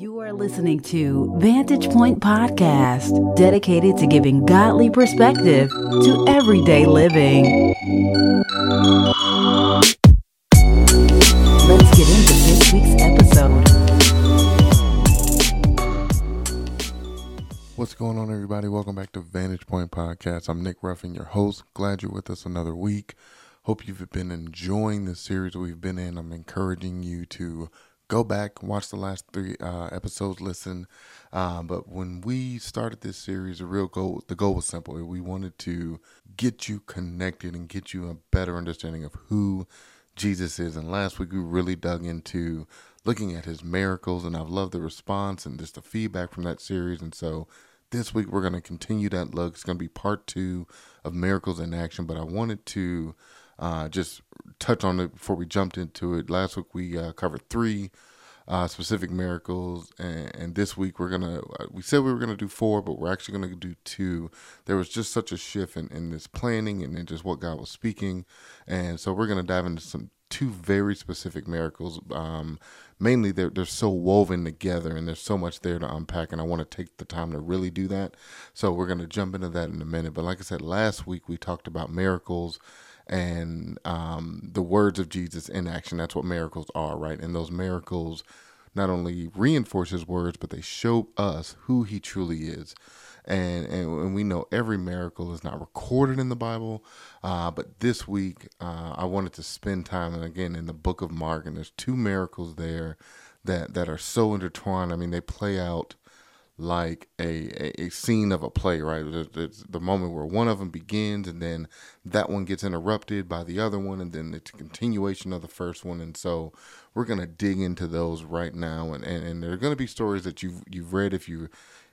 You are listening to Vantage Point Podcast, dedicated to giving godly perspective to everyday living. Let's get into this week's episode. What's going on, everybody? Welcome back to Vantage Point Podcast. I'm Nick Ruffin, your host. Glad you're with us another week. Hope you've been enjoying the series we've been in. I'm encouraging you to go back, watch the last three uh, episodes, listen. Uh, but when we started this series, the real goal, the goal was simple. We wanted to get you connected and get you a better understanding of who Jesus is. And last week we really dug into looking at his miracles, and I've loved the response and just the feedback from that series. And so this week we're going to continue that look. It's going to be part two of miracles in action. But I wanted to uh, just touch on it before we jumped into it. Last week we uh, covered three uh, specific miracles, and, and, this week we're gonna. Uh, we said we were gonna do four, but we're actually gonna do two. There was just such a shift in, in this planning and in just what God was speaking, and so we're gonna dive into some two very specific miracles. Um, mainly, they're they're so woven together, and there's so much there to unpack. And I want to take the time to really do that. So we're gonna jump into that in a minute. But like I said, last week we talked about miracles and um, the words of Jesus in action. That's what miracles are, right? And those miracles not only reinforce his words, but they show us who he truly is. And, and, we know every miracle is not recorded in the Bible, uh, but this week uh, I wanted to spend time and again in the book of Mark, and there's two miracles there that that are so intertwined. I mean, they play out like a, a, scene of a play, right? It's the moment where one of them begins and then that one gets interrupted by the other one and then it's a continuation of the first one. And so we're going to dig into those right now. And, and, and there are going to be stories that you've, you've read if you,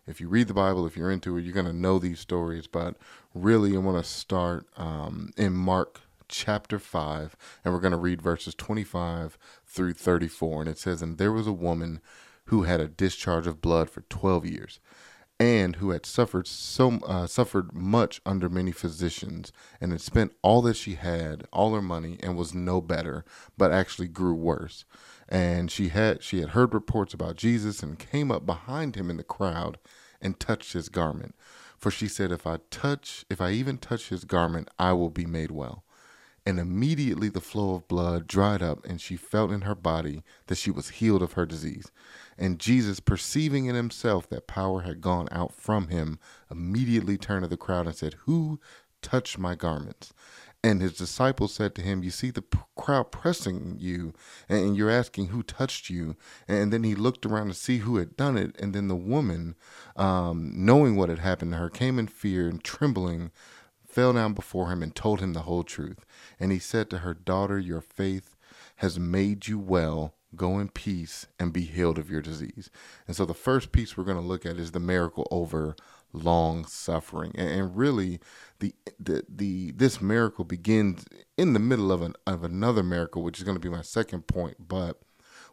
if you read the Bible, if you're into it, you're going to know these stories. But really, I want to start um, in Mark chapter 5, and we're going to read verses 25 through 34. And it says, And there was a woman who had a discharge of blood for 12 years and who had suffered so uh, suffered much under many physicians and had spent all that she had all her money and was no better but actually grew worse. And she had she had heard reports about Jesus and came up behind him in the crowd and touched his garment. For she said if I touch if I even touch his garment I will be made well and immediately the flow of blood dried up and she felt in her body that she was healed of her disease and Jesus, perceiving in himself that power had gone out from him, immediately turned to the crowd and said, Who touched my garments? And his disciples said to him, You see the crowd pressing you, and you're asking who touched you. And then he looked around to see who had done it. And then the woman, um, knowing what had happened to her, came in fear and trembling, fell down before him, and told him the whole truth. And he said to her, Daughter, your faith has made you well go in peace and be healed of your disease. And so the first piece we're going to look at is the miracle over long suffering. And, really the the the this miracle begins in the middle of an of another miracle which is going to be my second point, but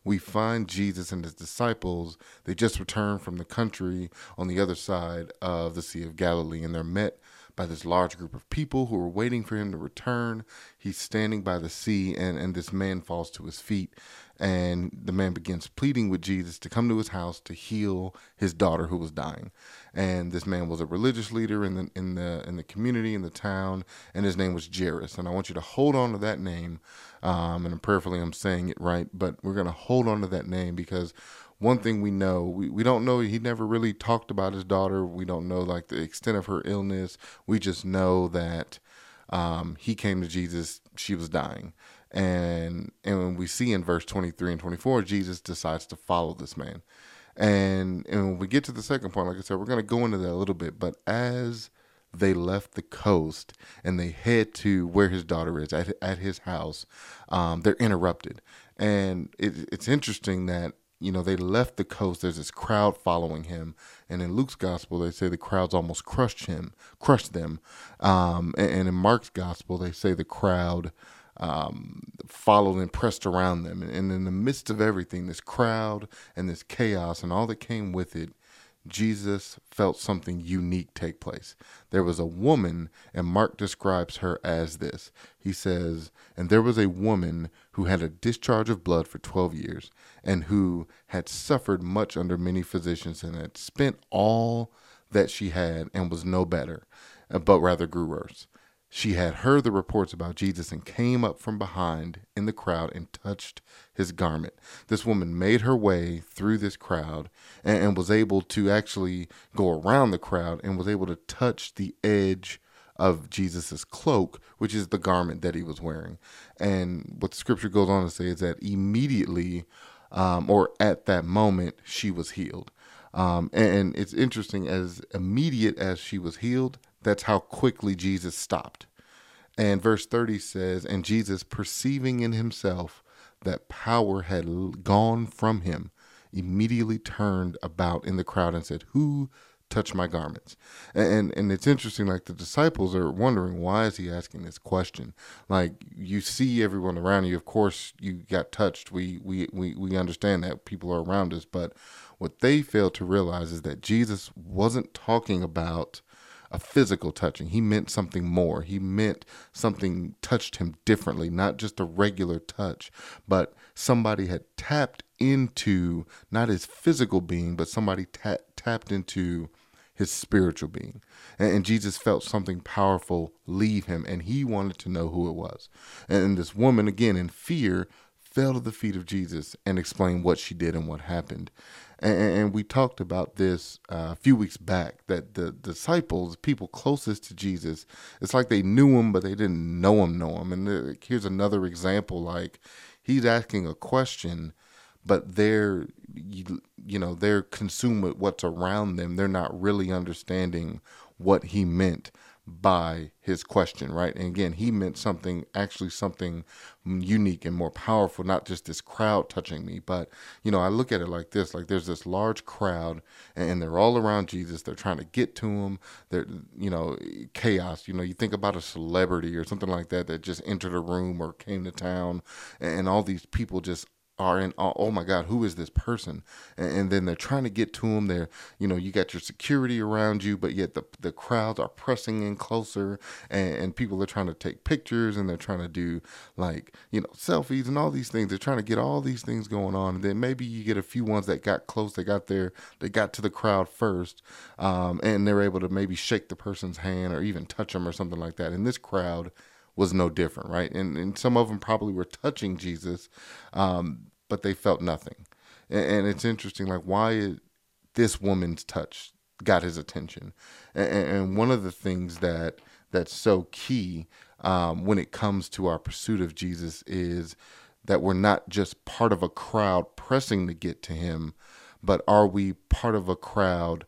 we find Jesus and his disciples, they just returned from the country on the other side of the Sea of Galilee and they're met by this large group of people who are waiting for him to return. He's standing by the sea, and, and this man falls to his feet and the man begins pleading with Jesus to come to his house to heal his daughter who was dying. And this man was a religious leader in the in the in the community in the town, and his name was Jairus. And I want you to hold on to that name. Um, and prayerfully, I'm saying it right, but we're going to hold on to that name because one thing we know we, we don't know he never really talked about his daughter. We don't know like the extent of her illness. We just know that um, he came to jesus she was dying. And and when we see in verse 23 and 24 jesus decides to follow this man. And and when we get to the second point like i said we're going to go into that a little bit but as they left the coast and they head to where his daughter is at, at his house um, they're interrupted. And it, it's interesting that you know they left the coast there's this crowd following him and in luke's gospel they say the crowds almost crushed him crushed them um, and, and in mark's gospel they say the crowd um, followed and pressed around them. And in the midst of everything, this crowd and this chaos and all that came with it, Jesus felt something unique take place. There was a woman, and Mark describes her as this. He says, And there was a woman who had a discharge of blood for 12 years, and who had suffered much under many physicians, and had spent all that she had, and was no better, but rather grew worse. She had heard the reports about Jesus and came up from behind in the crowd and touched his garment. This woman made her way through this crowd and, and, was able to actually go around the crowd and was able to touch the edge of Jesus's cloak, which is the garment that he was wearing. And what the scripture goes on to say is that immediately um, or at that moment, she was healed. Um, and it's interesting, as immediate as she was healed, that's how quickly Jesus stopped. And verse 30 says, And Jesus, perceiving in himself that power had gone from him, immediately turned about in the crowd and said, Who touched my garments? And and it's interesting, like the disciples are wondering, why is he asking this question? Like you see everyone around you, of course you got touched. We we we, we understand that people are around us, but what they fail to realize is that Jesus wasn't talking about a physical touching. He meant something more. He meant something touched him differently, not just a regular touch, but somebody had tapped into not his physical being, but somebody ta- tapped into his spiritual being. And, and, Jesus felt something powerful leave him, and he wanted to know who it was. And this woman, again, in fear, fell to the feet of Jesus and explained what she did and what happened. And, and we talked about this uh, a few weeks back that the disciples, people closest to Jesus, it's like they knew him, but they didn't know him, know him. And here's another example like he's asking a question, but they're, you, you know, they're consumed with what's around them. They're not really understanding what he meant by his question, right? And again, he meant something, actually something unique and more powerful, not just this crowd touching me. But, you know, I look at it like this like there's this large crowd and they're all around Jesus. They're trying to get to him. They're, you know, chaos. You know, you think about a celebrity or something like that that just entered a room or came to town and all these people just are in oh, oh my god who is this person? And, and, then they're trying to get to him they're you know you got your security around you but yet the, the crowds are pressing in closer and, and people are trying to take pictures and they're trying to do like you know selfies and all these things. They're trying to get all these things going on and then maybe you get a few ones that got close they got there they got to the crowd first um, and they're able to maybe shake the person's hand or even touch them or something like that. And this crowd was no different, right? And, and some of them probably were touching Jesus, um, but they felt nothing. And, and, it's interesting, like, why this woman's touch got his attention? And, and, one of the things that that's so key um, when it comes to our pursuit of Jesus is that we're not just part of a crowd pressing to get to him, but are we part of a crowd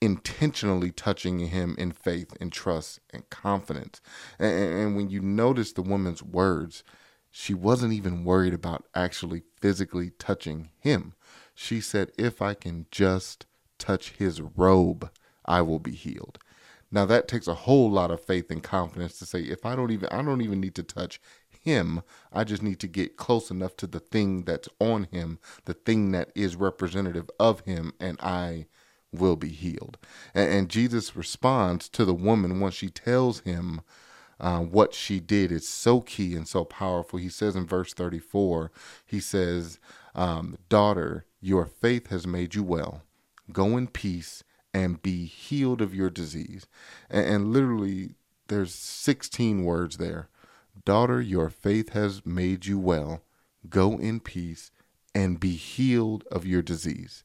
intentionally touching him in faith and trust and confidence. And, and, when you notice the woman's words, she wasn't even worried about actually physically touching him. She said, If I can just touch his robe, I will be healed. Now that takes a whole lot of faith and confidence to say, if I don't even I don't even need to touch him. I just need to get close enough to the thing that's on him, the thing that is representative of him, and I will be healed. And, and Jesus responds to the woman once she tells him uh, what she did. It's so key and so powerful. He says in verse 34, he says, um, Daughter, your faith has made you well. Go in peace and be healed of your disease. And, and literally, there's 16 words there. Daughter, your faith has made you well. Go in peace and be healed of your disease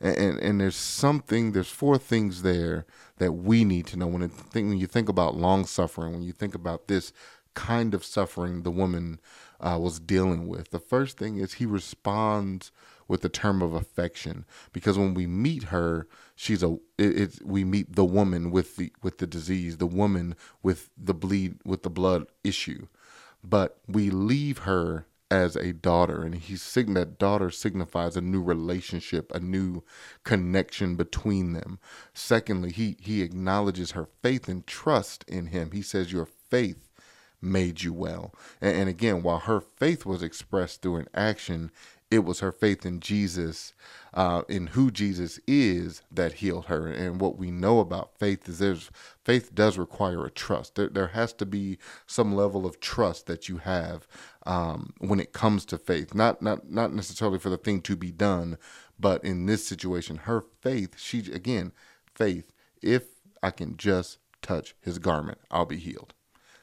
and, and, and there's something there's four things there that we need to know. When it, think when you think about long suffering when you think about this kind of suffering the woman uh, was dealing with the first thing is he responds with the term of affection. Because when we meet her she's a it, we meet the woman with the with the disease the woman with the bleed with the blood issue. But we leave her as a daughter and he's saying that daughter signifies a new relationship a new connection between them. Secondly he he acknowledges her faith and trust in him. He says your faith made you well. And, and again while her faith was expressed through an action it was her faith in Jesus, uh, in who Jesus is, that healed her. And what we know about faith is there's faith does require a trust. There, there has to be some level of trust that you have um, when it comes to faith. Not not not necessarily for the thing to be done, but in this situation, her faith. She again, faith. If I can just touch his garment, I'll be healed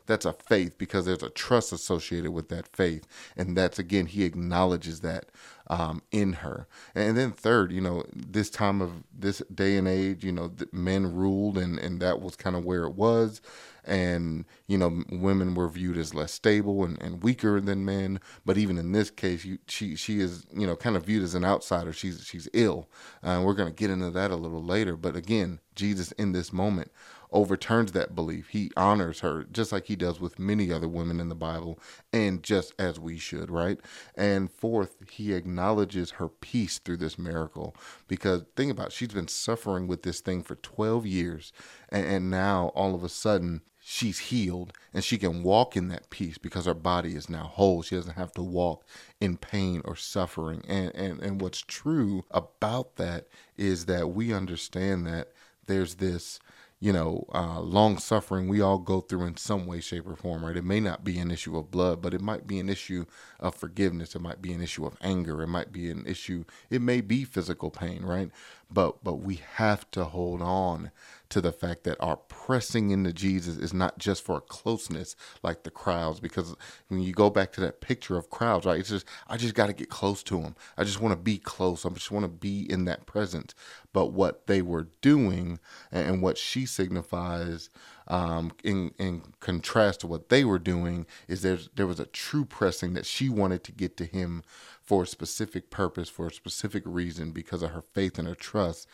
that's a faith because there's a trust associated with that faith. And that's again he acknowledges that um, in her. And then third you know this time of this day and age you know men ruled and and that was kind of where it was. And you know women were viewed as less stable and, and weaker than men. But even in this case you, she she is you know kind of viewed as an outsider. She's she's ill. And uh, we're going to get into that a little later. But again jesus in this moment overturns that belief. He honors her just like he does with many other women in the Bible, and just as we should, right? And fourth, he acknowledges her peace through this miracle because think about it, she's been suffering with this thing for 12 years, and, and now all of a sudden she's healed and she can walk in that peace because her body is now whole. She doesn't have to walk in pain or suffering. And and, and what's true about that is that we understand that there's this you know, uh, long suffering we all go through in some way, shape, or form, right? It may not be an issue of blood, but it might be an issue of forgiveness. It might be an issue of anger. It might be an issue. It may be physical pain, right? But but we have to hold on to the fact that our pressing into Jesus is not just for closeness like the crowds, because when you go back to that picture of crowds, right, it's just, I just got to get close to them. I just want to be close. I just want to be in that presence. But what they were doing and what she signifies um, in, in contrast to what they were doing is there's, there was a true pressing that she wanted to get to him for a specific purpose, for a specific reason, because of her faith and her trust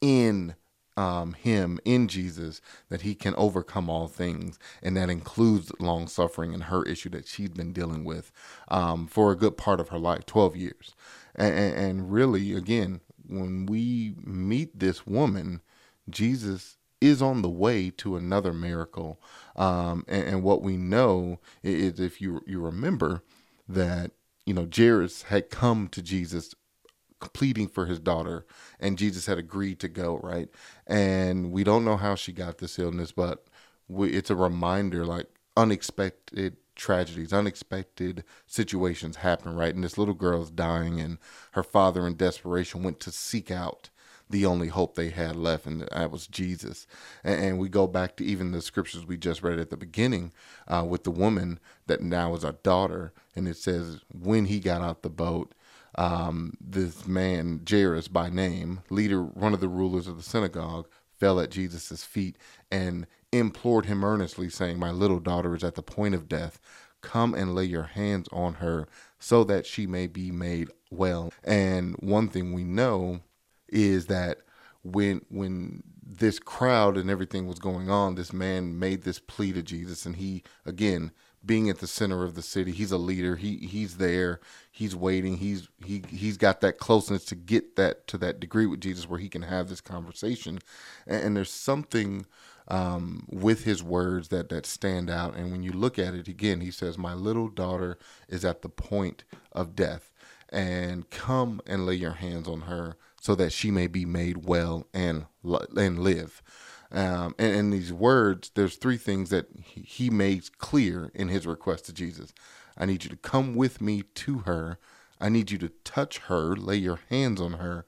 in um, him in Jesus that he can overcome all things, and that includes long suffering and her issue that she's been dealing with um, for a good part of her life, twelve years. And, and really, again, when we meet this woman, Jesus is on the way to another miracle. Um, and, and, what we know is, if you you remember, that you know Jairus had come to Jesus pleading for his daughter, and Jesus had agreed to go, right? And we don't know how she got this illness, but we, it's a reminder like unexpected tragedies, unexpected situations happen, right? And this little girl's dying, and her father, in desperation, went to seek out the only hope they had left, and that was Jesus. And, and we go back to even the scriptures we just read at the beginning uh, with the woman that now is our daughter, and it says, when he got out the boat, um, this man, Jairus by name, leader, one of the rulers of the synagogue, fell at Jesus' feet and implored him earnestly, saying, My little daughter is at the point of death. Come and lay your hands on her so that she may be made well. And one thing we know is that when when this crowd and everything was going on, this man made this plea to Jesus, and he again being at the center of the city. He's a leader. He he's there. He's waiting. He's he he's got that closeness to get that to that degree with Jesus where he can have this conversation. And, and there's something um, with his words that that stand out. And when you look at it again, he says, "My little daughter is at the point of death, and come and lay your hands on her, so that she may be made well and and live." Um, and in these words, there's three things that he makes clear in his request to Jesus. I need you to come with me to her. I need you to touch her, lay your hands on her,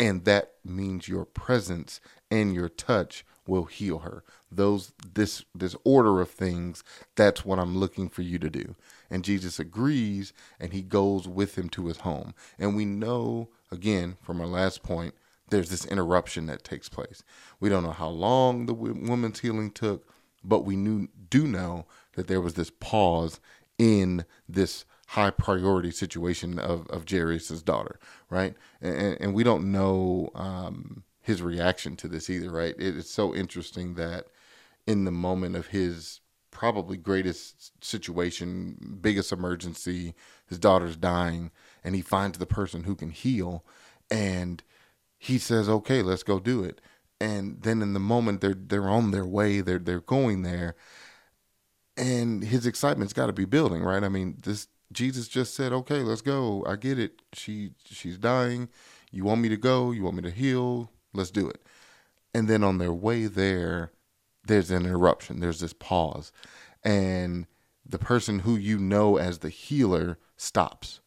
and that means your presence and your touch will heal her. Those this this order of things, that's what I'm looking for you to do. And Jesus agrees and he goes with him to his home. And we know again from our last point there's this interruption that takes place. We don't know how long the woman's healing took, but we knew, do know that there was this pause in this high priority situation of, of Jairus' daughter, right? And, and we don't know um, his reaction to this either, right? It is so interesting that in the moment of his probably greatest situation, biggest emergency, his daughter's dying, and he finds the person who can heal. And he says, "Okay, let's go do it." And then in the moment they're they're on their way, they're they're going there, and his excitement's got to be building, right? I mean, this Jesus just said, "Okay, let's go. I get it. She she's dying. You want me to go? You want me to heal? Let's do it." And then on their way there, there's an interruption. There's this pause, and the person who you know as the healer stops.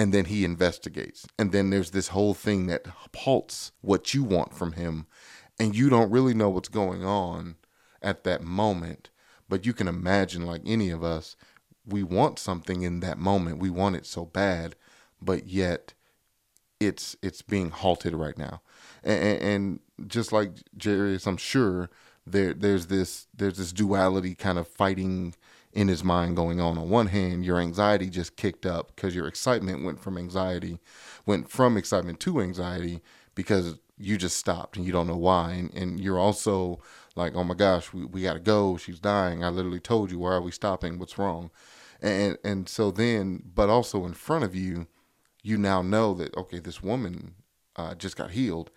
And then he investigates. And then there's this whole thing that halts what you want from him. And you don't really know what's going on at that moment. But you can imagine, like any of us, we want something in that moment. We want it so bad, but yet it's it's being halted right now. And, and just like Jairus, I'm sure there there's this there's this duality kind of fighting in his mind going on. On one hand, your anxiety just kicked up because your excitement went from anxiety, went from excitement to anxiety because you just stopped and you don't know why. And, and you're also like, oh my gosh, we, we got to go. She's dying. I literally told you, why are we stopping? What's wrong? And, and so then, but also in front of you, you now know that, okay, this woman uh, just got healed.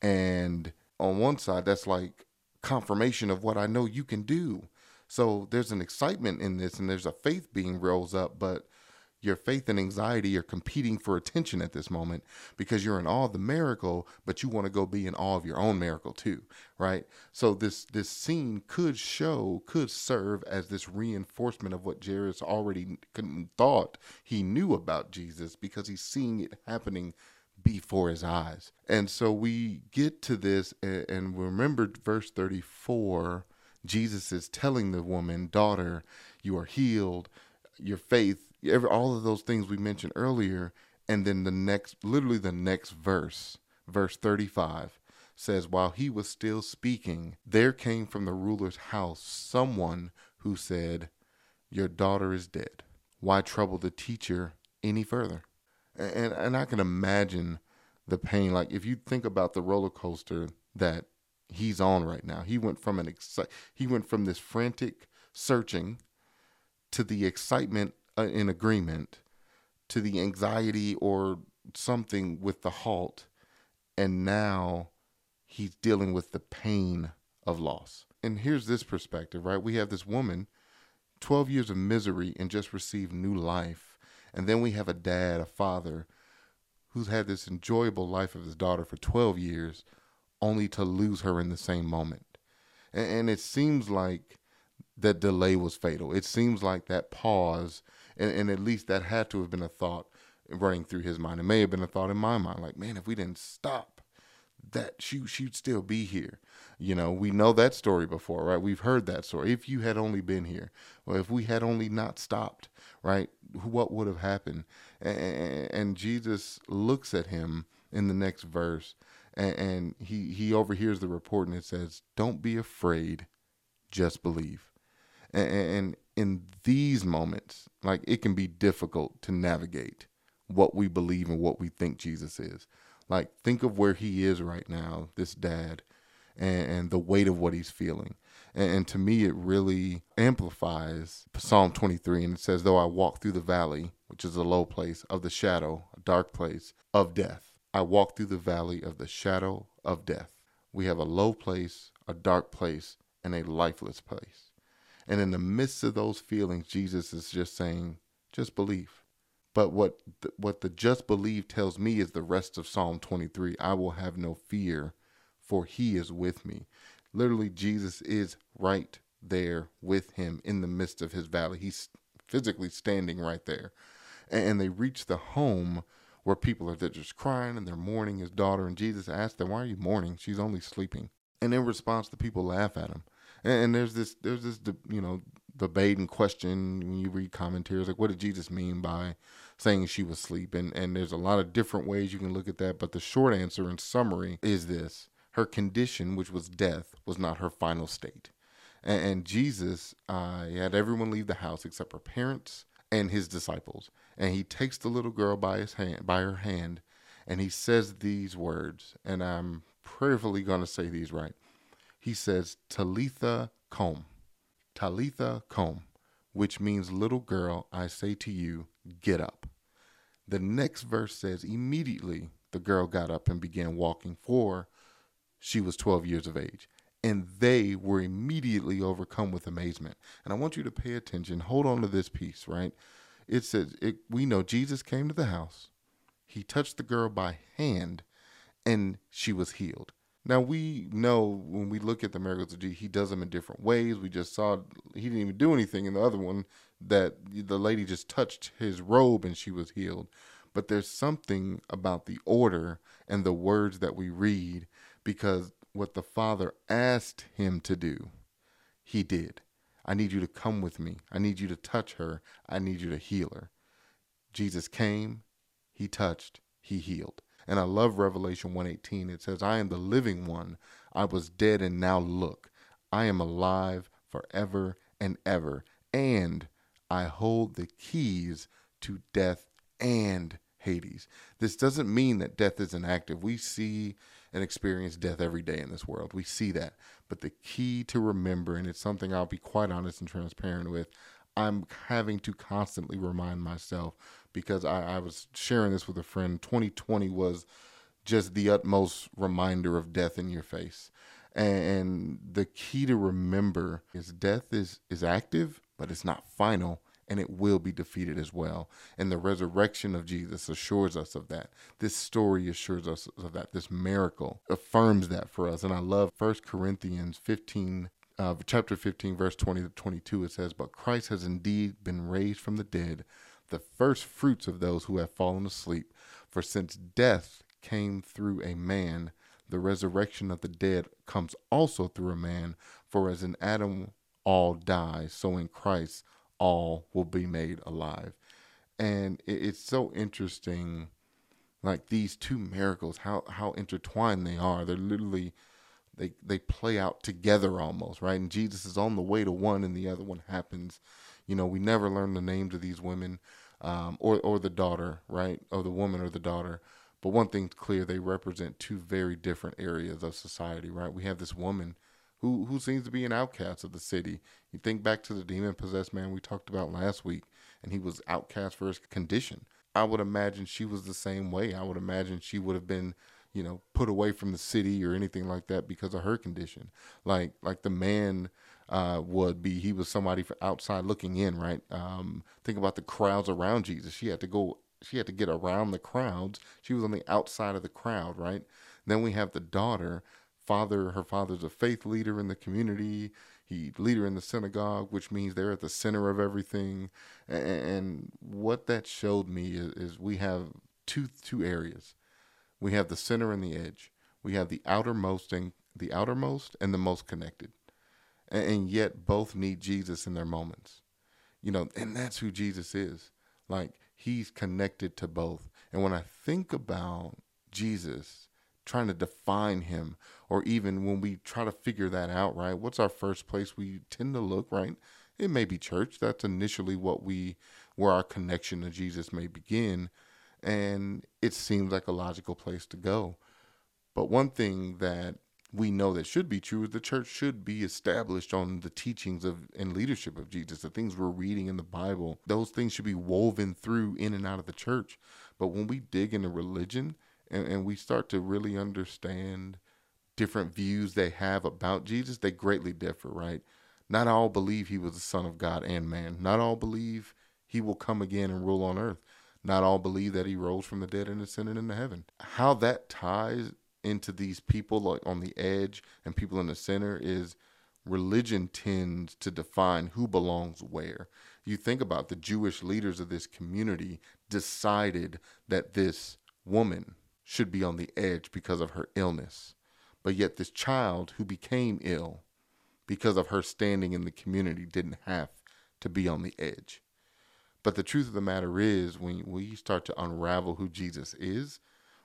And on one side, that's like confirmation of what I know you can do. So there's an excitement in this and there's a faith being rose up, but your faith and anxiety are competing for attention at this moment because you're in awe of the miracle, but you want to go be in awe of your own miracle too, right? So this this scene could show, could serve as this reinforcement of what Jairus already thought he knew about Jesus because he's seeing it happening before his eyes. And so we get to this and remember verse 34 Jesus is telling the woman, daughter, you are healed, your faith, every, all of those things we mentioned earlier. And then the next, literally the next verse, verse 35, says, While he was still speaking, there came from the ruler's house someone who said, Your daughter is dead. Why trouble the teacher any further? And, and I can imagine the pain. Like if you think about the roller coaster that he's on right now. He went from an exci- he went from this frantic searching to the excitement uh, in agreement to the anxiety or something with the halt and now he's dealing with the pain of loss. And here's this perspective, right? We have this woman 12 years of misery and just received new life. And then we have a dad, a father who's had this enjoyable life of his daughter for 12 years only to lose her in the same moment. And, and it seems like that delay was fatal. It seems like that pause, and, and at least that had to have been a thought running through his mind. It may have been a thought in my mind, like, man, if we didn't stop, that she she'd still be here. You know, we know that story before, right? We've heard that story. If you had only been here, or if we had only not stopped, right? What would have happened? And, and Jesus looks at him in the next verse and, and he he overhears the report and it says, "Don't be afraid, just believe." And, and in these moments, like it can be difficult to navigate what we believe and what we think Jesus is. Like think of where he is right now, this dad, and, and the weight of what he's feeling. And, and, to me, it really amplifies Psalm 23. And it says, Though I walk through the valley, which is a low place, of the shadow, a dark place of death, I walk through the valley of the shadow of death. We have a low place, a dark place, and a lifeless place. And in the midst of those feelings, Jesus is just saying, just believe. But what the, what the just believe tells me is the rest of Psalm 23. I will have no fear, for he is with me. Literally, Jesus is right there with him in the midst of his valley. He's physically standing right there. And they reach the home where people are just crying and they're mourning his daughter. And Jesus asked them, "Why are you mourning? She's only sleeping." And in response, the people laugh at him. And, and there's this, there's this, you know, debate and question when you read commentaries like, what did Jesus mean by saying she was asleep? And and there's a lot of different ways you can look at that. But the short answer, in summary, is this: her condition, which was death, was not her final state. And, and Jesus uh, had everyone leave the house except her parents and his disciples and he takes the little girl by his hand by her hand and he says these words and i'm prayerfully going to say these right. He says talitha koum talitha koum which means little girl i say to you get up. The next verse says immediately the girl got up and began walking for she was 12 years of age and they were immediately overcome with amazement. And i want you to pay attention. Hold on to this piece right it says it, we know Jesus came to the house, he touched the girl by hand, and she was healed. Now we know when we look at the miracles of Jesus, he does them in different ways. We just saw he didn't even do anything in the other one that the lady just touched his robe and she was healed. But there's something about the order and the words that we read because what the Father asked him to do, he did. I need you to come with me. I need you to touch her. I need you to heal her. Jesus came, he touched, he healed. And I love Revelation 118. It says, I am the living one. I was dead and now look. I am alive forever and ever. And I hold the keys to death and Hades. This doesn't mean that death isn't active. We see and experience death every day in this world. We see that. But the key to remember, and it's something I'll be quite honest and transparent with, I'm having to constantly remind myself because I, I was sharing this with a friend. 2020 was just the utmost reminder of death in your face. And the key to remember is death is, is active, but it's not final and it will be defeated as well. And the resurrection of Jesus assures us of that. This story assures us of that. This miracle affirms that for us. And I love 1 Corinthians 15 uh, chapter 15, verse 20 to 22, it says, But Christ has indeed been raised from the dead, the first fruits of those who have fallen asleep. For since death came through a man, the resurrection of the dead comes also through a man. For as in Adam all die, so in Christ all will be made alive. And it's so interesting, like these two miracles, how, how intertwined they are. They're literally, they, they play out together almost, right? And Jesus is on the way to one and the other one happens. You know, we never learn the names of these women um, or, or the daughter, right? Or the woman or the daughter. But one thing's clear, they represent two very different areas of society, right? We have this woman who who seems to be an outcast of the city. You think back to the demon possessed man we talked about last week, and he was outcast for his condition. I would imagine she was the same way. I would imagine she would have been, you know, put away from the city or anything like that because of her condition. Like like the man uh, would be, he was somebody outside looking in, right? Um, think about the crowds around Jesus. She had to go. She had to get around the crowds. She was on the outside of the crowd, right? Then we have the daughter father, her father's a faith leader in the community. He leader in the synagogue, which means they're at the center of everything. And what that showed me is, is we have two two areas. We have the center and the edge. We have the outermost and the outermost and the most connected. And yet both need Jesus in their moments. You know, and that's who Jesus is. Like he's connected to both. And when I think about Jesus, trying to define him or even when we try to figure that out right? What's our first place we tend to look right? It may be church. That's initially what we where our connection to jesus may begin. And it seems like a logical place to go. But one thing that we know that should be true is the church should be established on the teachings of and leadership of Jesus, the things we're reading in the Bible. Those things should be woven through in and out of the church. But when we dig into religion, and, and we start to really understand different views they have about Jesus, they greatly differ, right? Not all believe he was the Son of God and man. Not all believe he will come again and rule on earth. Not all believe that he rose from the dead and ascended into heaven. How that ties into these people like on the edge and people in the center is religion tends to define who belongs where. You think about the Jewish leaders of this community decided that this woman should be on the edge because of her illness. But yet, this child who became ill because of her standing in the community didn't have to be on the edge. But the truth of the matter is, when we start to unravel who Jesus is,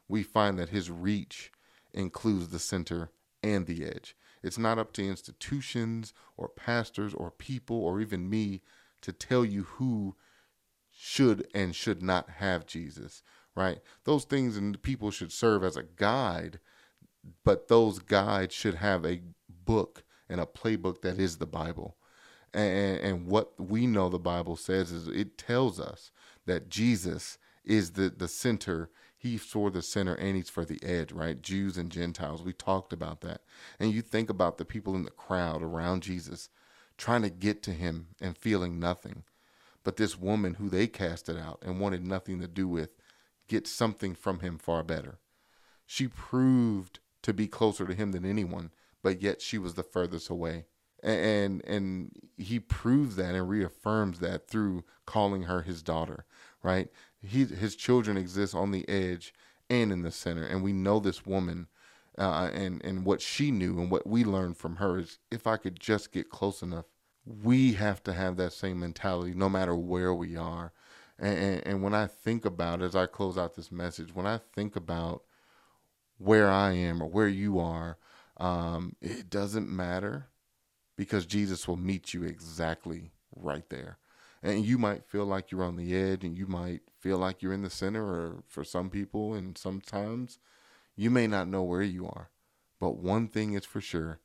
we find that his reach includes the center and the edge. It's not up to institutions or pastors or people or even me to tell you who should and should not have Jesus right? Those things and people should serve as a guide, but those guides should have a book and a playbook that is the Bible. And, and what we know the Bible says is it tells us that Jesus is the, the center. He's for the center and he's for the edge, right? Jews and Gentiles. We talked about that. And you think about the people in the crowd around Jesus trying to get to him and feeling nothing. But this woman who they casted out and wanted nothing to do with gets something from him far better. She proved to be closer to him than anyone, but yet she was the furthest away. And and he proves that and reaffirms that through calling her his daughter, right? He his children exist on the edge and in the center, and we know this woman uh, and and what she knew and what we learned from her is if I could just get close enough, we have to have that same mentality no matter where we are. And, and, and when I think about as I close out this message, when I think about where I am or where you are, um, it doesn't matter because Jesus will meet you exactly right there. And you might feel like you're on the edge and you might feel like you're in the center, or for some people, and sometimes you may not know where you are. But one thing is for sure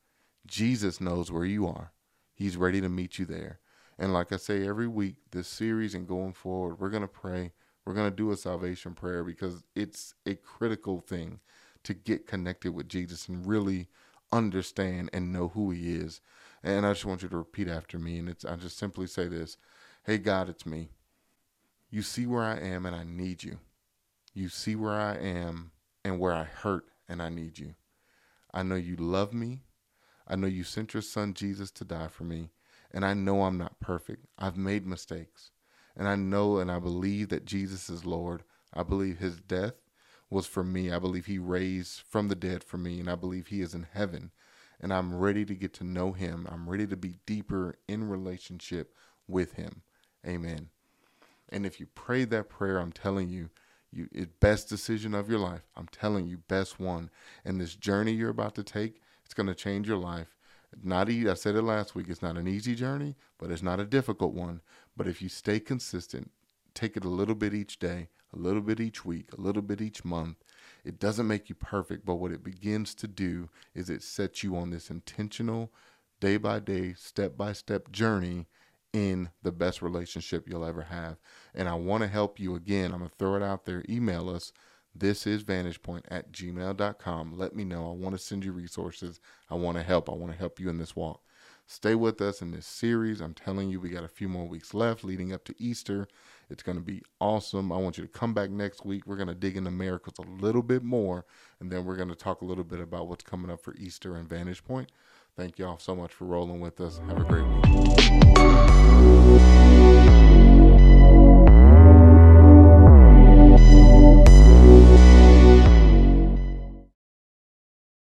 Jesus knows where you are. He's ready to meet you there. And like I say every week, this series and going forward, we're going to pray. We're going to do a salvation prayer because it's a critical thing to get connected with Jesus and really understand and know who he is. And I just want you to repeat after me. And it's I just simply say this Hey, God, it's me. You see where I am and I need you. You see where I am and where I hurt and I need you. I know you love me. I know you sent your son Jesus to die for me. And I know I'm not perfect. I've made mistakes. And I know and I believe that Jesus is Lord. I believe his death was for me. I believe he raised from the dead for me. And I believe he is in heaven. And I'm ready to get to know him. I'm ready to be deeper in relationship with him. Amen. And if you pray that prayer, I'm telling you, you it best decision of your life. I'm telling you, best one. And this journey you're about to take, it's going to change your life. Not easy. I said it last week. It's not an easy journey, but it's not a difficult one. But if you stay consistent, take it a little bit each day, a little bit each week, a little bit each month. It doesn't make you perfect, but what it begins to do is it sets you on this intentional, day by day, step by step journey in the best relationship you'll ever have. And I want to help you again. I'm going to throw it out there. Email us. This is vantagepoint at gmail.com. Let me know. I want to send you resources. I want to help. I want to help you in this walk. Stay with us in this series. I'm telling you, we got a few more weeks left leading up to Easter. It's going to be awesome. I want you to come back next week. We're going to dig into miracles a little bit more, and then we're going to talk a little bit about what's coming up for Easter and Vantage Point. Thank y'all so much for rolling with us. Have a great week.